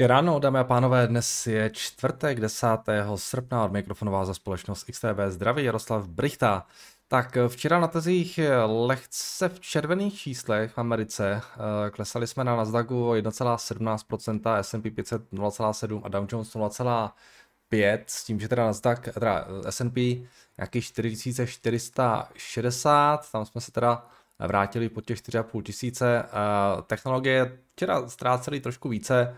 Hezké ráno, dámy a pánové, dnes je čtvrtek 10. srpna od mikrofonová za společnost XTB zdraví Jaroslav Brichta. Tak včera na tezích lehce v červených číslech v Americe eh, klesali jsme na Nasdaqu o 1,17%, S&P 500 0,7 a Dow Jones 0,5 s tím, že teda Nasdaq, teda S&P nějakých 4460, tam jsme se teda vrátili pod těch 4,5 tisíce. Eh, technologie včera ztrácely trošku více,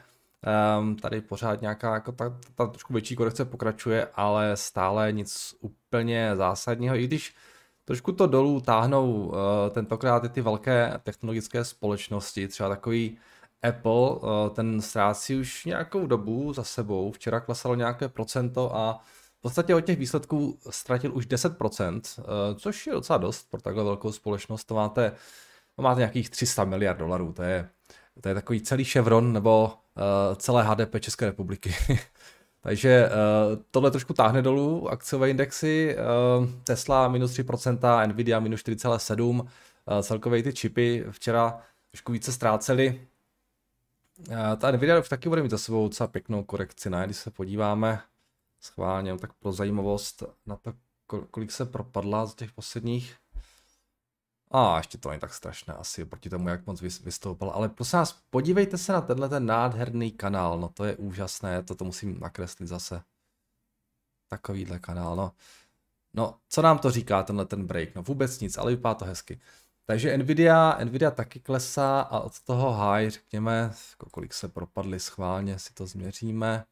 Um, tady pořád nějaká, jako ta, ta trošku větší korekce pokračuje, ale stále nic úplně zásadního, i když trošku to dolů táhnou uh, tentokrát i ty velké technologické společnosti, třeba takový Apple, uh, ten ztrácí už nějakou dobu za sebou, včera klesalo nějaké procento a v podstatě od těch výsledků ztratil už 10%, uh, což je docela dost pro takhle velkou společnost, to máte, to máte nějakých 300 miliard dolarů, to je, to je takový celý Chevron nebo celé HDP České republiky. Takže uh, tohle trošku táhne dolů akciové indexy. Uh, Tesla minus 3%, Nvidia minus 4,7%. Uh, celkově ty čipy včera trošku více ztrácely. Ta Nvidia už taky bude mít za sebou docela pěknou korekci, ne? Když se podíváme schválně, tak pro zajímavost na to, kolik se propadla z těch posledních a ještě to není tak strašné asi proti tomu, jak moc vystoupal. Ale prosím vás, podívejte se na tenhle ten nádherný kanál, no to je úžasné, to to musím nakreslit zase. Takovýhle kanál, no. No, co nám to říká tenhle ten break? No vůbec nic, ale vypadá to hezky. Takže Nvidia, Nvidia taky klesá a od toho high, řekněme, kolik se propadly schválně, si to změříme.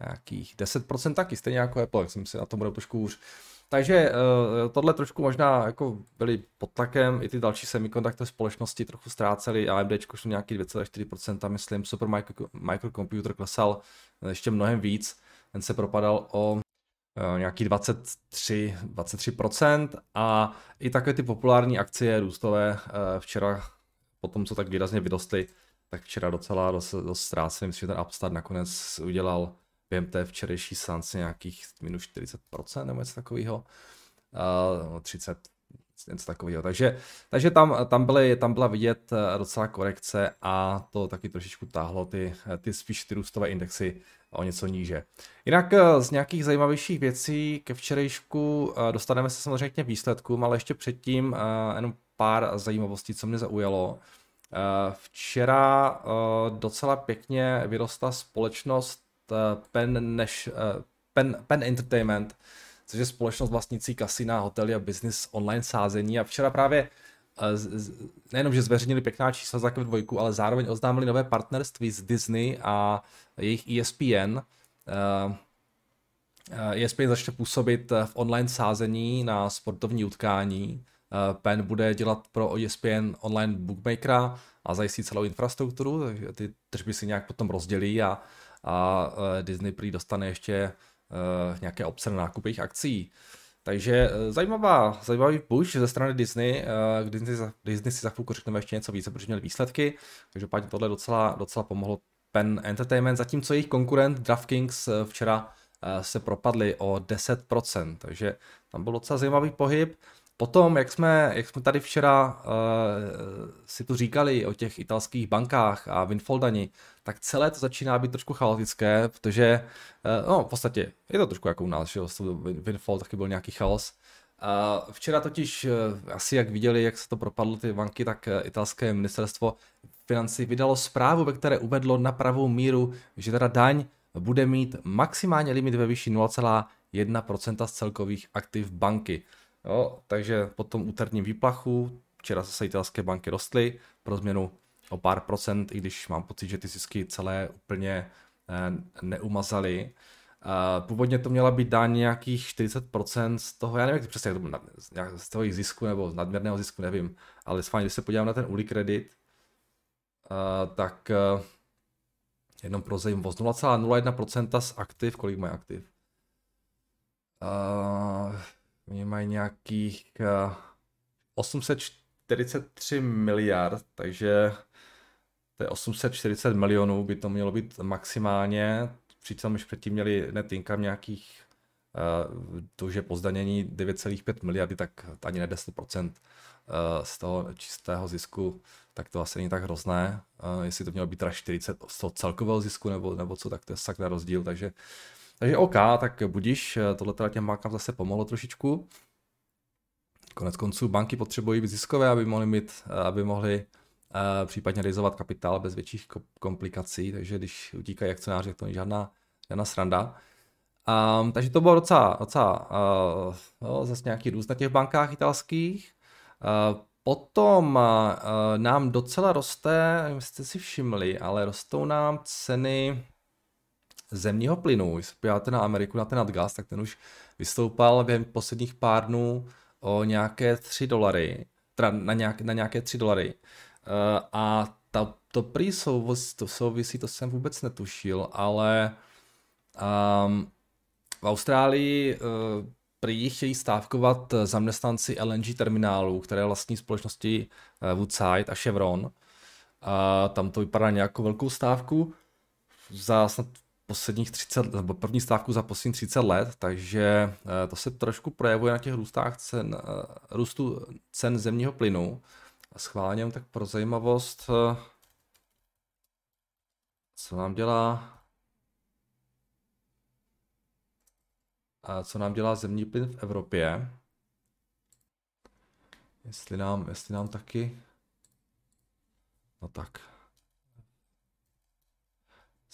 Nějakých 10% taky, stejně jako Apple, jak jsem si na tom bude trošku už. Takže uh, tohle trošku možná jako byli pod tlakem, i ty další semiconductor společnosti trochu ztrácely, AMD šlo nějaký 2,4%, myslím, Super Micro, Microcomputer klesal ještě mnohem víc, ten se propadal o uh, nějaký 23, 23% a i takové ty populární akcie růstové včera, po tom, co tak výrazně vyrostly, tak včera docela dost, dost ztráceli, myslím, že ten Upstart nakonec udělal během té včerejší seance nějakých minus 40% nebo něco takového. Uh, 30, něco takového. Takže, takže tam, tam, byly, tam byla vidět eh, docela korekce a to taky trošičku táhlo ty, ty spíš ty růstové indexy o něco níže. Jinak eh, z nějakých zajímavějších věcí ke včerejšku eh, dostaneme se samozřejmě k výsledkům, ale ještě předtím jenom pár zajímavostí, co mě zaujalo. Včera docela pěkně vyrostla společnost Eh, Pen, než, uh, Pen, Pen Entertainment, což je společnost vlastnící kasina, hotely a business online sázení a včera právě uh, nejenom, že zveřejnili pěkná čísla za dvojku, ale zároveň oznámili nové partnerství s Disney a jejich ESPN. Uh, ESPN začne působit v online sázení na sportovní utkání. Pen bude dělat pro ESPN online bookmakera a zajistí celou infrastrukturu, takže ty tržby si nějak potom rozdělí a a e, Disney prý dostane ještě e, nějaké obce na nákup jejich akcí. Takže e, zajímavá, zajímavý push ze strany Disney, Disney, Disney si za chvilku řekneme ještě něco více, protože měli výsledky, takže páč tohle docela, docela pomohlo Pen Entertainment, zatímco jejich konkurent DraftKings včera se propadli o 10%, takže tam byl docela zajímavý pohyb. Potom, jak jsme, jak jsme tady včera uh, si tu říkali o těch italských bankách a Winfoldani, tak celé to začíná být trošku chaotické, protože, uh, no v podstatě je to trošku jako u nás, že Winfold taky byl nějaký chaos. Uh, včera totiž, uh, asi jak viděli, jak se to propadlo ty banky, tak uh, italské ministerstvo financí vydalo zprávu, ve které uvedlo na pravou míru, že teda daň bude mít maximálně limit ve výši 0,1% z celkových aktiv banky. Jo, takže po tom úterním výplachu, včera se italské banky rostly, pro změnu o pár procent, i když mám pocit, že ty zisky celé úplně eh, neumazaly. Původně to měla být daň nějakých 40% z toho, já nevím, jak přesně, z toho zisku nebo z nadměrného zisku, nevím, ale s když se podívám na ten Ulicredit, tak eh, jenom pro zajímavost, 0,01% z aktiv, kolik mají aktiv? Oni mají nějakých uh, eh, 843 miliard, takže to je 840 milionů by to mělo být maximálně, přičemž předtím měli net income nějakých to, že po zdanění 9,5 miliardy, tak ani ne 10% z toho čistého zisku, tak to asi není tak hrozné. Jestli to mělo být teda 40 z toho celkového zisku nebo, nebo co, tak to je sakra rozdíl, takže takže OK, tak budíš, tohle teda těm bankám zase pomohlo trošičku. Konec konců banky potřebují být ziskové, aby mohly, mít, aby mohly uh, případně realizovat kapitál bez větších komplikací, takže když utíkají akcionáři, tak to není žádná, žádná sranda. Um, takže to bylo docela, docela uh, no, zase nějaký růst na těch bankách italských. Uh, potom uh, nám docela roste, nevím, jste si všimli, ale rostou nám ceny zemního plynu. Když se podíváte na Ameriku, na ten nadgas, tak ten už vystoupal během posledních pár dnů o nějaké 3 dolary, teda na, nějak, na nějaké 3 dolary. Uh, a ta, to prý souvisí, to souvisí, to jsem vůbec netušil, ale um, v Austrálii uh, prý chtějí stávkovat zaměstnanci LNG terminálu, které vlastní společnosti uh, Woodside a Chevron. A tam to vypadá nějakou velkou stávku za snad posledních 30, nebo první stávku za poslední 30 let, takže eh, to se trošku projevuje na těch růstách cen, eh, růstu cen zemního plynu. A schválně tak pro zajímavost, eh, co nám dělá co nám dělá zemní plyn v Evropě. Jestli nám, jestli nám taky, no tak,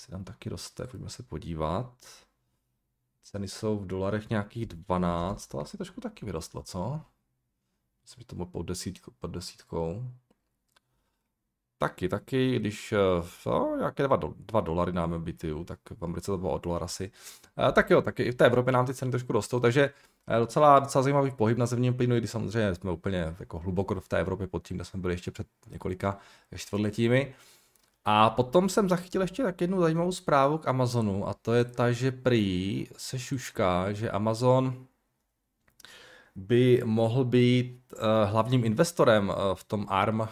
si tam taky roste, pojďme se podívat. Ceny jsou v dolarech nějakých 12, to asi trošku taky vyrostlo, co? Myslím, že to bylo pod, desítko, pod desítkou. Taky, taky, když no, nějaké 2, 2 dolary máme BTU, tak v Americe to bylo o dolar asi. E, tak jo, taky i v té Evropě nám ty ceny trošku rostou, takže eh, docela, docela zajímavý pohyb na zemním plynu, i když samozřejmě jsme úplně jako hluboko v té Evropě pod tím, kde jsme byli ještě před několika čtvrtletími. A potom jsem zachytil ještě tak jednu zajímavou zprávu k Amazonu a to je ta, že prý se šušká, že Amazon by mohl být uh, hlavním investorem uh, v tom ARM uh,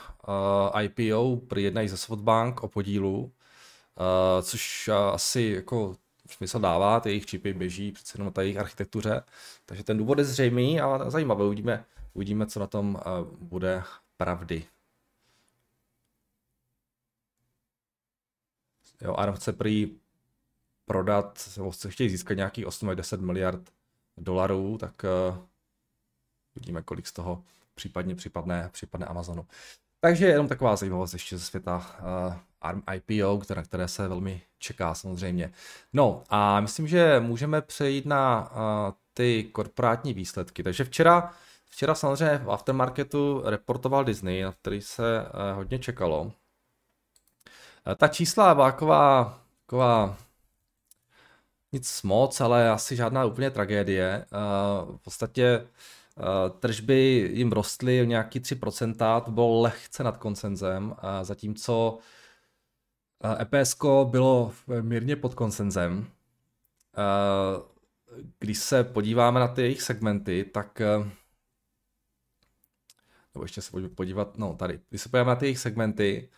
eh, IPO pri jednají ze Softbank o podílu, uh, což uh, asi jako smysl dává, ty jejich čipy běží přece jenom na jejich architektuře, takže ten důvod je zřejmý a zajímavé, uvidíme, uvidíme co na tom uh, bude pravdy. Jo, ARM chce prý prodat, nebo chce chtějí získat nějakých 8 až 10 miliard dolarů, tak uh, uvidíme, kolik z toho případně připadne, připadne Amazonu. Takže jenom taková zajímavost ještě ze světa uh, ARM IPO, které, které se velmi čeká samozřejmě. No a myslím, že můžeme přejít na uh, ty korporátní výsledky. Takže včera, včera samozřejmě v aftermarketu reportoval Disney, na který se uh, hodně čekalo. Eh, ta čísla byla taková, taková nic moc, ale asi žádná úplně tragédie. Eh, v podstatě eh, tržby jim rostly o nějaký 3%, to bylo lehce nad koncenzem, zatímco EPS bylo mírně pod koncenzem. Když se podíváme na ty jejich segmenty, tak nebo ještě se podívat, no tady, když se podíváme na ty jejich segmenty,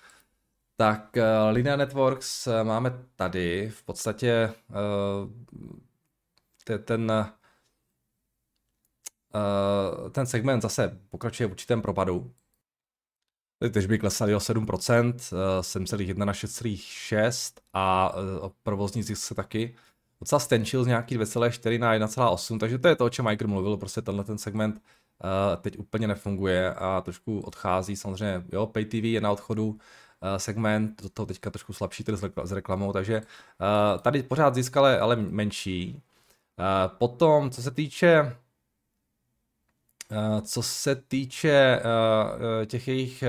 tak uh, Linear Networks uh, máme tady v podstatě uh, ten ten segment zase pokračuje v určitém propadu. Teď by klesaly o 7%, uh, 7,1 na 6,6 a provozní zisk se taky docela stenčil z nějaký 2,4 na 1,8, takže to je to, o čem Mike mluvil, prostě tenhle ten segment teď úplně nefunguje a trošku odchází, samozřejmě, jo, Pay TV je na odchodu, Eh, segment, do toho teďka trošku slabší trh s reklamou, takže eh, tady pořád získal ale menší. Eh, potom, co se týče co se týče těch jejich,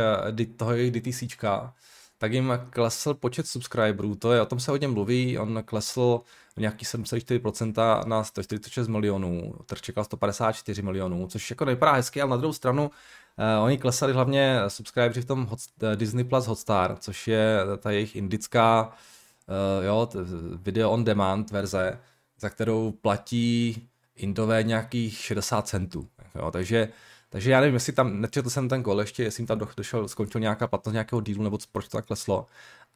toho jejich DTCčka, tak jim klesl počet subscriberů, to je, o tom se hodně mluví, on klesl v nějaký 7,4% na 146 milionů, trh čekal 154 milionů, což jako nevypadá hezky, ale na druhou stranu Uh, oni klesali hlavně subscribeři v tom hot, uh, Disney Plus Hotstar, což je ta jejich indická uh, jo, video on demand verze, za kterou platí Indové nějakých 60 centů. Jo, takže, takže já nevím, jestli tam, nečetl jsem ten kol ještě, jestli tam došel, skončil nějaká platnost nějakého dílu, nebo proč to tak kleslo,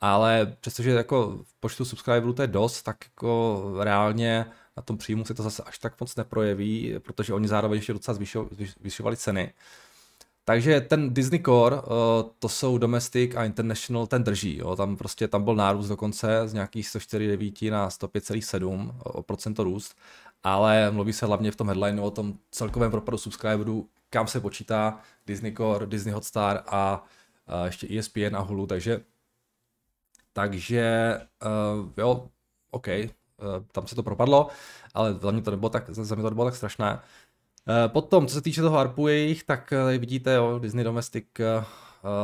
ale přestože jako v počtu subscriberů to je dost, tak jako reálně na tom příjmu se to zase až tak moc neprojeví, protože oni zároveň ještě docela zvyšovali ceny. Takže ten Disney Core, uh, to jsou domestic a international, ten drží. Jo. Tam prostě tam byl nárůst dokonce z nějakých 104,9 na 105,7 o procento růst, ale mluví se hlavně v tom headlineu o tom celkovém propadu subscriberů, kam se počítá Disney Core, Disney Hotstar a uh, ještě ESPN a Hulu, takže takže uh, jo, OK, tam se to propadlo, ale za mě to nebylo tak, za mě to nebylo tak strašné. Eh, potom, co se týče toho ARPu jejich, tak eh, tady vidíte, jo, Disney Domestic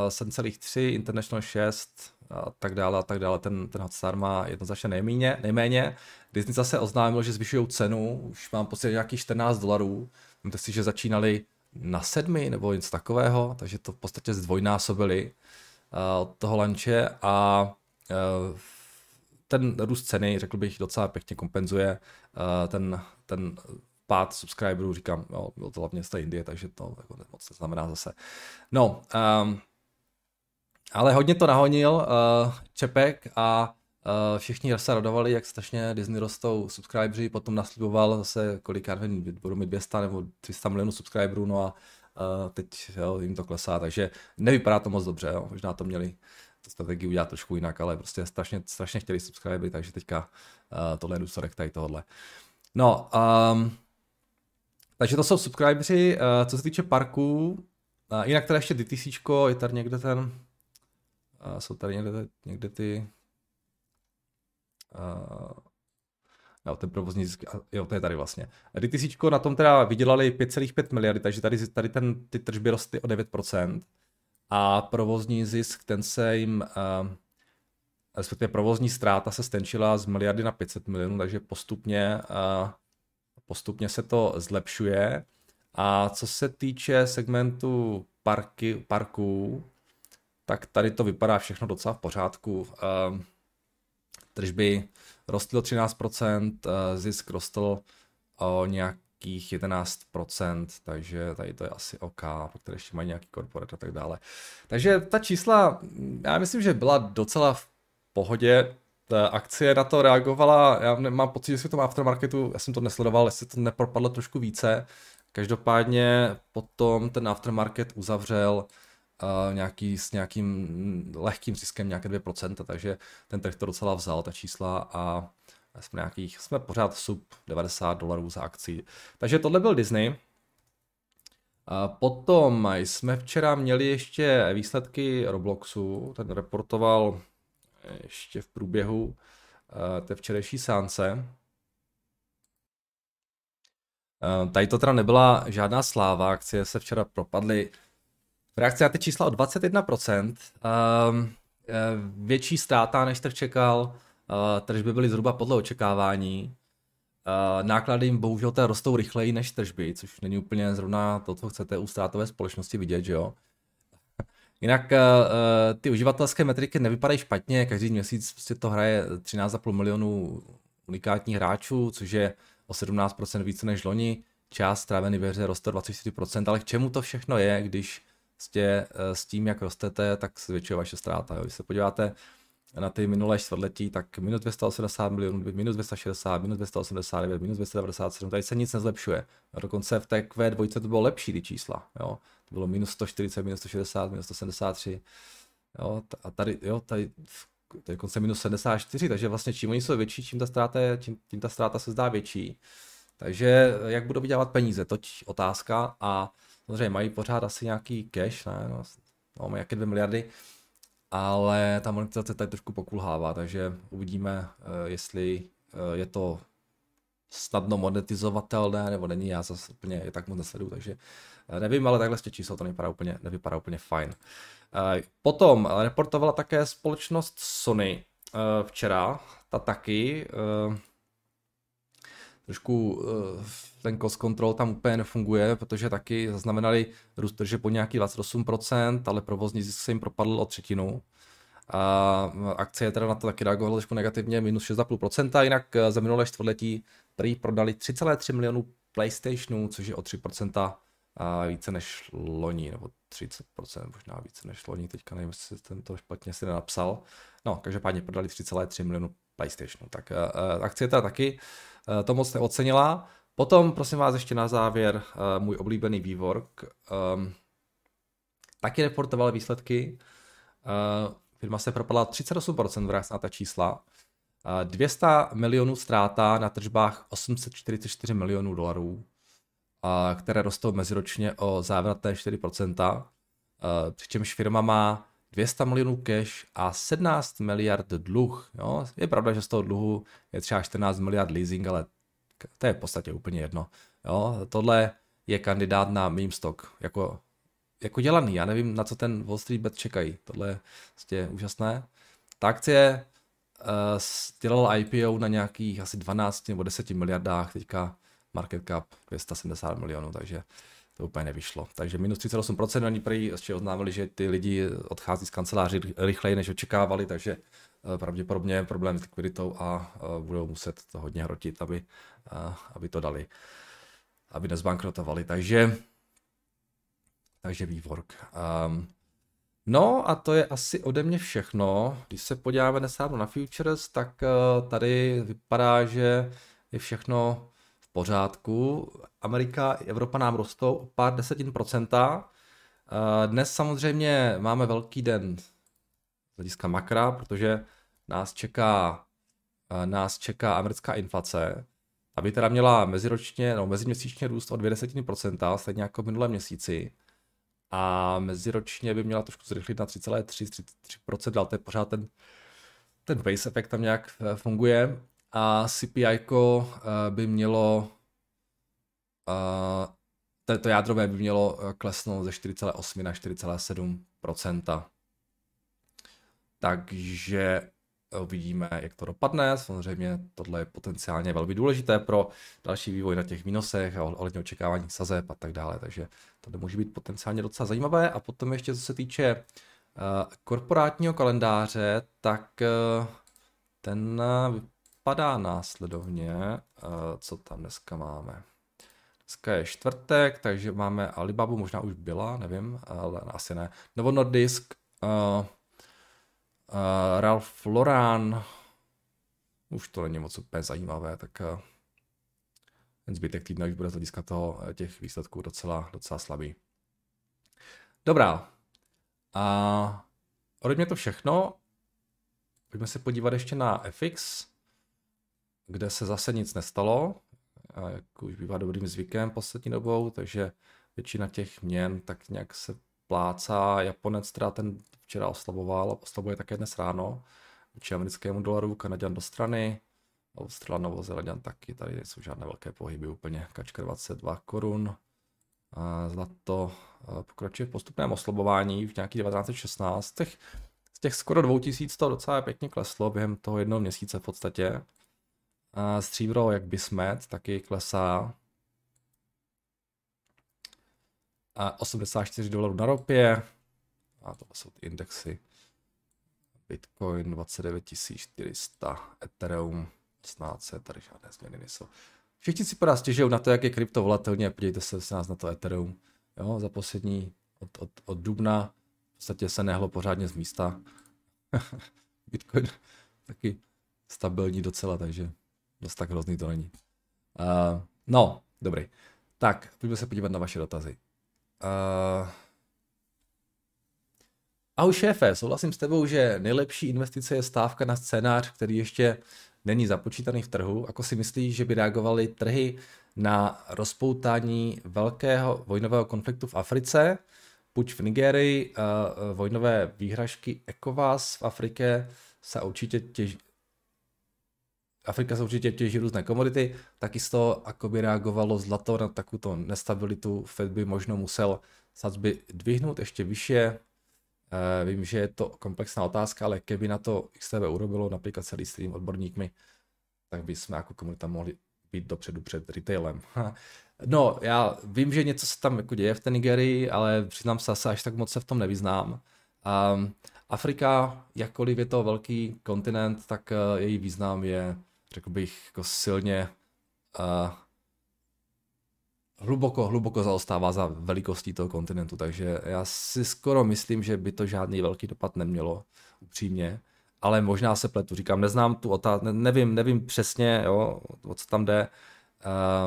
7,3, eh, International 6 a tak dále a tak dále. Ten, ten Hotstar má jednoznačně nejméně, nejméně. Disney zase oznámil, že zvyšují cenu, už mám pocit nějakých 14 dolarů. Víte si, že začínali na sedmi nebo něco takového, takže to v podstatě zdvojnásobili od toho lanče a ten růst ceny, řekl bych, docela pěkně kompenzuje ten, ten pád subscriberů, říkám, jo, bylo to hlavně z té Indie, takže to jako moc znamená zase. No, um, ale hodně to nahonil uh, Čepek a uh, všichni se radovali, jak strašně Disney rostou subscribeři, potom nasliboval zase kolik, já nevím, budou mít 200 nebo 300 milionů subscriberů, no a uh, teď jo, jim to klesá, takže nevypadá to moc dobře, jo. možná to měli tu strategii udělat trošku jinak, ale prostě strašně, strašně chtěli subscribery, takže teďka uh, tohle je důsledek tady tohohle. No, um, takže to jsou subscribeři, uh, co se týče parků. Uh, jinak teda ještě DTC, je tady někde ten, uh, jsou tady někde, někde ty, uh, no, ten provozní zisk, jo, to je tady vlastně. DTC na tom teda vydělali 5,5 miliardy, takže tady, tady ten, ty tržby rostly o 9%. A provozní zisk, ten se jim, uh, respektive provozní ztráta se stenčila z miliardy na 500 milionů, takže postupně uh, postupně se to zlepšuje. A co se týče segmentu parky, parků, tak tady to vypadá všechno docela v pořádku. Ehm, tržby rostly o 13%, eh, zisk rostl o nějakých 11%, takže tady to je asi OK, protože ještě mají nějaký korporát a tak dále. Takže ta čísla, já myslím, že byla docela v pohodě ta akcie na to reagovala, já mám pocit, že v tom aftermarketu, já jsem to nesledoval, jestli to nepropadlo trošku více. Každopádně potom ten aftermarket uzavřel uh, nějaký, s nějakým lehkým ziskem, nějaké 2%, takže ten trh to docela vzal, ta čísla a jsme nějakých, jsme pořád sub 90 dolarů za akci. Takže tohle byl Disney. A potom jsme včera měli ještě výsledky Robloxu, ten reportoval ještě v průběhu uh, té včerejší sánce. Uh, tady to teda nebyla žádná sláva, akcie se včera propadly v reakci na ty čísla o 21%. Uh, uh, větší ztráta, než trh čekal, tržby byly zhruba podle očekávání. Náklady jim bohužel rostou rychleji než tržby, což není úplně zrovna to, co chcete u ztrátové společnosti vidět, že jo. Jinak uh, ty uživatelské metriky nevypadají špatně, každý měsíc prostě to hraje 13,5 milionů unikátních hráčů, což je o 17% více než loni. Část strávený ve hře roste 24%, ale k čemu to všechno je, když prostě s tím, jak rostete, tak se zvětšuje vaše ztráta. Jo. Když se podíváte na ty minulé čtvrtletí, tak minus 280 milionů, minus 260, minus 289, minus 297, tady se nic nezlepšuje. Dokonce v té Q2 to bylo lepší ty čísla. Jo. To bylo minus 140, minus 160, minus 173. Jo, a tady, jo, tady, tady konce minus 74, takže vlastně čím oni jsou větší, čím ta ztráta, je, tím, tím ta ztráta se zdá větší. Takže jak budou vydělávat peníze, toť otázka a samozřejmě mají pořád asi nějaký cash, ne, no, no mají jaké 2 miliardy, ale ta monetizace tady trošku pokulhává, takže uvidíme, eh, jestli eh, je to snadno monetizovatelné, nebo není, já zase úplně je tak moc nesleduju, takže eh, nevím, ale takhle z čísel to nevypadá úplně, nevypadá úplně fajn. Potom reportovala také společnost Sony včera, ta taky, trošku ten cost control tam úplně nefunguje, protože taky zaznamenali růst trže po nějaký 28%, ale provozní zisk se jim propadl o třetinu. A akcie teda na to taky reagovaly trošku negativně, minus 6,5%, jinak eh, za minulé čtvrtletí tady prodali 3,3 milionů PlayStationů, což je o 3% a více než loni, nebo 30%, možná více než loni, teďka nevím, jestli ten to špatně si nenapsal. No, každopádně prodali 3,3 milionů PlayStationu. Tak uh, akcie teda taky uh, to moc neocenila. Potom, prosím vás, ještě na závěr, uh, můj oblíbený vývork. Um, taky reportoval výsledky. Uh, firma se propadla 38% v na ta čísla. Uh, 200 milionů ztráta na tržbách 844 milionů dolarů, uh, které rostou meziročně o závratné 4%. Uh, přičemž firma má 200 milionů cash a 17 miliard dluh. Jo? Je pravda, že z toho dluhu je třeba 14 miliard leasing, ale to je v podstatě úplně jedno. Jo? Tohle je kandidát na meme stock, jako, jako dělaný. Já nevím, na co ten Wall Street Bet čekají. Tohle je vlastně úžasné. Ta akcie uh, dělala IPO na nějakých asi 12 nebo 10 miliardách, teďka market cap 270 milionů, takže to úplně nevyšlo. Takže minus 38%, oni prý ještě oznámili, že ty lidi odchází z kanceláři rychleji, než očekávali, takže eh, pravděpodobně problém s likviditou a eh, budou muset to hodně hrotit, aby, eh, aby to dali, aby nezbankrotovali. Takže, takže vývork. Um, no a to je asi ode mě všechno. Když se podíváme dnes na Futures, tak tady vypadá, že je všechno pořádku. Amerika i Evropa nám rostou o pár desetin procenta. Eh, dnes samozřejmě máme velký den z hlediska makra, protože nás čeká, eh, nás čeká americká inflace, aby teda měla meziročně, no meziměsíčně růst o 2%, stejně jako v minulém měsíci. A meziročně by měla trošku zrychlit na 3,3-3%, ale to je pořád ten, ten base efekt tam nějak eh, funguje a CPI eh, by mělo uh, to jádrové by mělo eh, klesnout ze 4,8 na 4,7% Takže uvidíme, jak to dopadne. Samozřejmě tohle je potenciálně velmi důležité pro další vývoj na těch výnosech a ohledně očekávání sazeb a tak dále, takže to může být potenciálně docela zajímavé. A potom ještě co se týče korporátního kalendáře, tak ten vypadá následovně, eh, co tam dneska máme. Dneska je čtvrtek, takže máme Alibabu, možná už byla, nevím, ale asi ne. Novo Nordisk, uh, uh, Ralph Lauren, už to není moc úplně zajímavé, tak uh, ten zbytek týdne už bude z hlediska toho těch výsledků docela, docela slabý. Dobrá. A ode mě to všechno. Pojďme se podívat ještě na FX kde se zase nic nestalo, jak už bývá dobrým zvykem poslední dobou, takže většina těch měn tak nějak se plácá. Japonec teda ten včera oslavoval, oslavuje také dnes ráno, vůči americkému dolaru, Kanaděn do strany, Australan, Novozelanděn taky, tady nejsou žádné velké pohyby úplně, kačka 22 korun, zlato pokračuje v postupném oslabování v nějakých 1916, z těch, z těch skoro 2000 to docela pěkně kleslo během toho jednoho měsíce v podstatě. A stříbro, jak by smet, taky klesá. A 84 dolarů na ropě. A to jsou ty indexy. Bitcoin 29 400, Ethereum 18, tady žádné změny nejsou. Všichni si podá stěžují na to, jak je krypto volatilně, podívejte se s nás na to Ethereum. Jo, za poslední od, od, od dubna v podstatě se nehlo pořádně z místa. Bitcoin taky stabilní docela, takže Dost tak hrozný to není. Uh, no, dobrý. Tak, pojďme se podívat na vaše dotazy. Uh, ahoj šéfe, souhlasím s tebou, že nejlepší investice je stávka na scénář, který ještě není započítaný v trhu. Ako si myslíš, že by reagovaly trhy na rozpoutání velkého vojnového konfliktu v Africe, puč v Nigerii, uh, vojnové výhražky ECOWAS v Afrike se určitě těž, Afrika se určitě těží různé komodity, taky z toho by reagovalo zlato na takovou nestabilitu. Fed by možno musel sadzby dvihnout ještě vyššie. E, vím, že je to komplexná otázka, ale keby na to XTB urobilo například celý stream odborníkmi, tak by jsme jako komunita mohli být dopředu před retailem. no, já vím, že něco se tam jako děje v té Nigerii, ale přiznám se asi až tak moc se v tom nevyznám. Um, Afrika, jakkoliv je to velký kontinent, tak uh, její význam je řekl bych, jako silně uh, hluboko, hluboko zaostává za velikostí toho kontinentu, takže já si skoro myslím, že by to žádný velký dopad nemělo, upřímně, ale možná se pletu, říkám, neznám tu otázku, nevím, nevím přesně, jo, o co tam jde,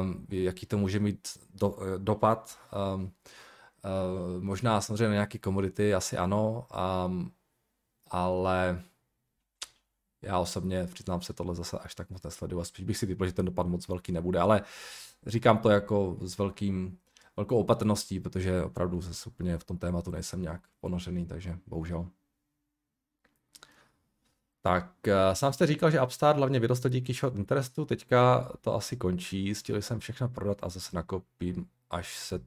um, jaký to může mít do, dopad, um, uh, možná samozřejmě na nějaké komodity, asi ano, um, ale já osobně, přiznám se, tohle zase až tak moc nesleduju a spíš bych si typl, že ten dopad moc velký nebude, ale říkám to jako s velkým, velkou opatrností, protože opravdu zase úplně v tom tématu nejsem nějak ponořený, takže bohužel. Tak, eh, sám jste říkal, že Upstart hlavně vyroste díky short interestu, teďka to asi končí, stihl jsem všechno prodat a zase nakopím, až se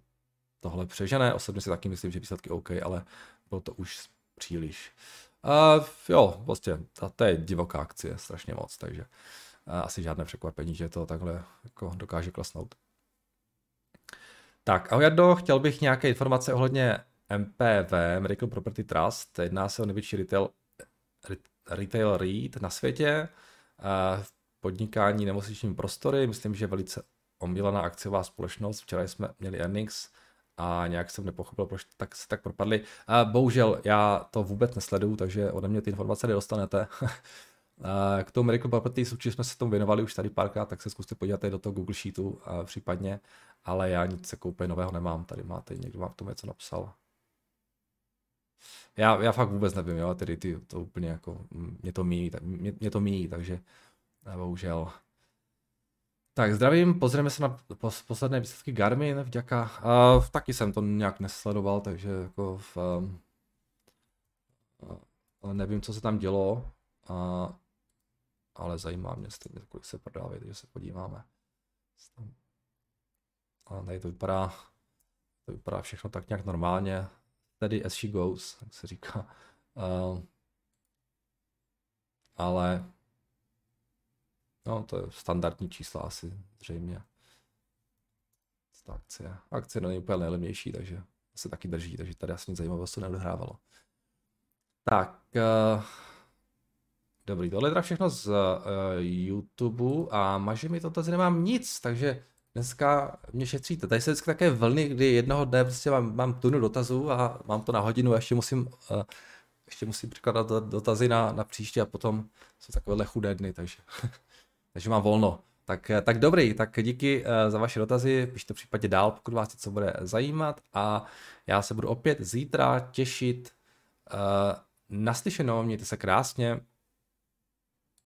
tohle přežene. Osobně si taky myslím, že výsledky OK, ale bylo to už příliš. Uh, jo, vlastně, to, to je divoká akcie, strašně moc, takže asi žádné překvapení, že to takhle jako dokáže klasnout. Tak, ahoj Jardo, chtěl bych nějaké informace ohledně MPV, Medical Property Trust. Jedná se o největší retail, retail REIT na světě v podnikání nemocničními prostory. Myslím, že velice omílaná akciová společnost. Včera jsme měli earnings a nějak jsem nepochopil, proč tak se tak propadli. A bohužel já to vůbec nesleduju, takže ode mě ty informace nedostanete. K tomu Medical Properties určitě jsme se tomu věnovali už tady párkrát, tak se zkuste podívat do toho Google Sheetu případně, ale já nic jako úplně nového nemám, tady máte, někdo vám k tomu něco napsal. Já, já fakt vůbec nevím, jo, tedy ty, to úplně jako, mě to míjí, mě, mě to míjí, takže bohužel. Tak zdravím, pozrieme se na posledné výsledky Garmin, vďaka. Uh, taky jsem to nějak nesledoval, takže jako v, uh, nevím, co se tam dělo, uh, ale zajímá mě stejně, kolik se prodává, takže se podíváme. A tady to vypadá, to vypadá všechno tak nějak normálně, tedy as she goes, jak se říká. Uh, ale No, to je standardní čísla asi, zřejmě. Ta akcie. Akcie není úplně nejlevnější, takže se taky drží, takže tady asi nic zajímavého se neodehrávalo. Tak, uh, dobrý, tohle je všechno z uh, YouTube a maže mi to tady nemám nic, takže dneska mě šetříte. Tady se vždycky také vlny, kdy jednoho dne prostě mám, mám tunu dotazů a mám to na hodinu a ještě musím, uh, ještě musím překládat dotazy na, na příště a potom jsou takovéhle chudé dny, takže takže mám volno. Tak, eh, tak dobrý, tak díky uh, za vaše dotazy, pište případě dál, pokud vás něco bude zajímat. A já se budu opět zítra těšit uh, naslyšenou, mějte se krásně,